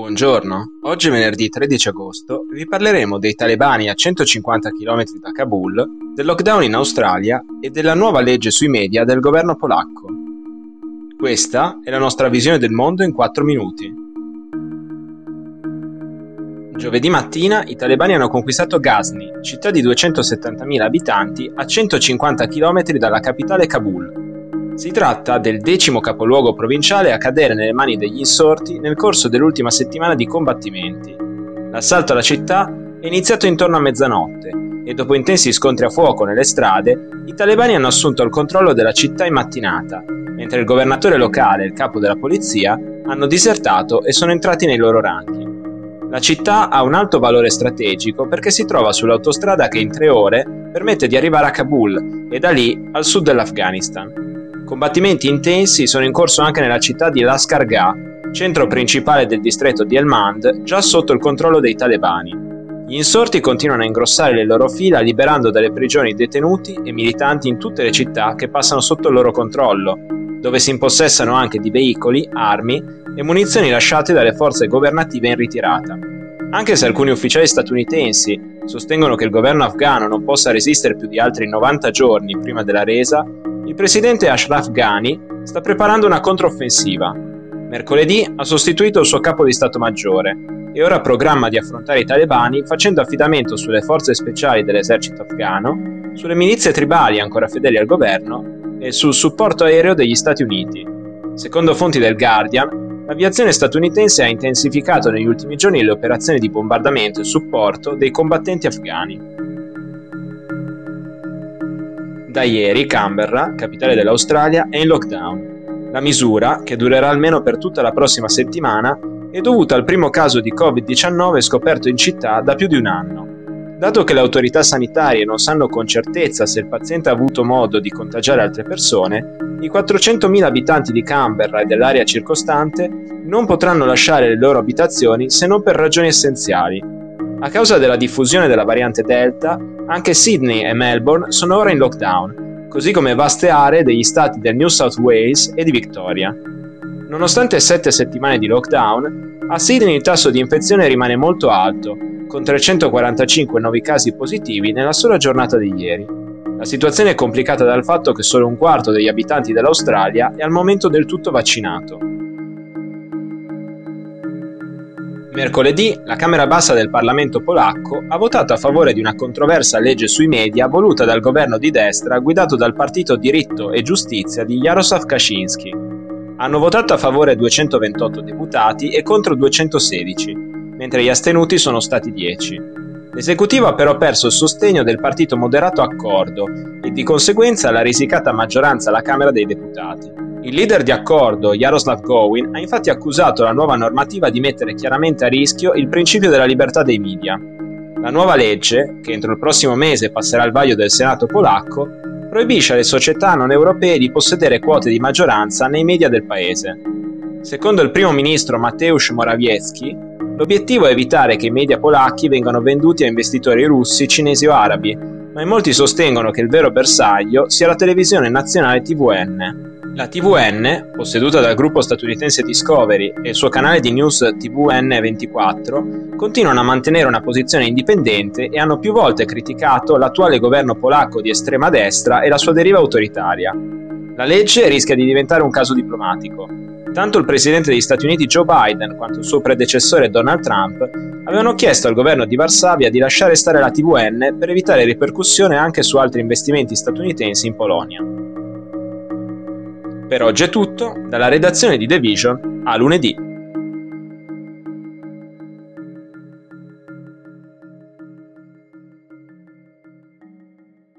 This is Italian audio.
Buongiorno, oggi venerdì 13 agosto vi parleremo dei talebani a 150 km da Kabul, del lockdown in Australia e della nuova legge sui media del governo polacco. Questa è la nostra visione del mondo in 4 minuti. Giovedì mattina i talebani hanno conquistato Ghazni, città di 270.000 abitanti a 150 km dalla capitale Kabul, si tratta del decimo capoluogo provinciale a cadere nelle mani degli insorti nel corso dell'ultima settimana di combattimenti. L'assalto alla città è iniziato intorno a mezzanotte e dopo intensi scontri a fuoco nelle strade, i talebani hanno assunto il controllo della città in mattinata, mentre il governatore locale e il capo della polizia hanno disertato e sono entrati nei loro ranghi. La città ha un alto valore strategico perché si trova sull'autostrada che in tre ore permette di arrivare a Kabul e da lì al sud dell'Afghanistan. Combattimenti intensi sono in corso anche nella città di Laskar Gah, centro principale del distretto di Helmand, già sotto il controllo dei talebani. Gli insorti continuano a ingrossare le loro fila liberando dalle prigioni detenuti e militanti in tutte le città che passano sotto il loro controllo, dove si impossessano anche di veicoli, armi e munizioni lasciate dalle forze governative in ritirata. Anche se alcuni ufficiali statunitensi sostengono che il governo afghano non possa resistere più di altri 90 giorni prima della resa, il presidente Ashraf Ghani sta preparando una controffensiva. Mercoledì ha sostituito il suo capo di Stato Maggiore e ora programma di affrontare i talebani facendo affidamento sulle forze speciali dell'esercito afghano, sulle milizie tribali ancora fedeli al governo e sul supporto aereo degli Stati Uniti. Secondo fonti del Guardian, l'aviazione statunitense ha intensificato negli ultimi giorni le operazioni di bombardamento e supporto dei combattenti afghani. Da ieri Canberra, capitale dell'Australia, è in lockdown. La misura, che durerà almeno per tutta la prossima settimana, è dovuta al primo caso di Covid-19 scoperto in città da più di un anno. Dato che le autorità sanitarie non sanno con certezza se il paziente ha avuto modo di contagiare altre persone, i 400.000 abitanti di Canberra e dell'area circostante non potranno lasciare le loro abitazioni se non per ragioni essenziali. A causa della diffusione della variante Delta, anche Sydney e Melbourne sono ora in lockdown, così come vaste aree degli stati del New South Wales e di Victoria. Nonostante sette settimane di lockdown, a Sydney il tasso di infezione rimane molto alto, con 345 nuovi casi positivi nella sola giornata di ieri. La situazione è complicata dal fatto che solo un quarto degli abitanti dell'Australia è al momento del tutto vaccinato. Mercoledì la Camera Bassa del Parlamento polacco ha votato a favore di una controversa legge sui media voluta dal governo di destra guidato dal partito Diritto e Giustizia di Jarosław Kaczynski. Hanno votato a favore 228 deputati e contro 216, mentre gli astenuti sono stati 10. L'esecutivo ha però perso il sostegno del partito moderato Accordo e di conseguenza la risicata maggioranza alla Camera dei Deputati. Il leader di accordo, Jaroslav Gowin, ha infatti accusato la nuova normativa di mettere chiaramente a rischio il principio della libertà dei media. La nuova legge, che entro il prossimo mese passerà al vaglio del Senato polacco, proibisce alle società non europee di possedere quote di maggioranza nei media del paese. Secondo il primo ministro Mateusz Morawiecki, l'obiettivo è evitare che i media polacchi vengano venduti a investitori russi, cinesi o arabi, ma in molti sostengono che il vero bersaglio sia la televisione nazionale TVN. La TVN, posseduta dal gruppo statunitense Discovery e il suo canale di news TVN24, continuano a mantenere una posizione indipendente e hanno più volte criticato l'attuale governo polacco di estrema destra e la sua deriva autoritaria. La legge rischia di diventare un caso diplomatico. Tanto il presidente degli Stati Uniti Joe Biden quanto il suo predecessore Donald Trump avevano chiesto al governo di Varsavia di lasciare stare la TVN per evitare ripercussione anche su altri investimenti statunitensi in Polonia. Per oggi è tutto, dalla redazione di The Vision a lunedì.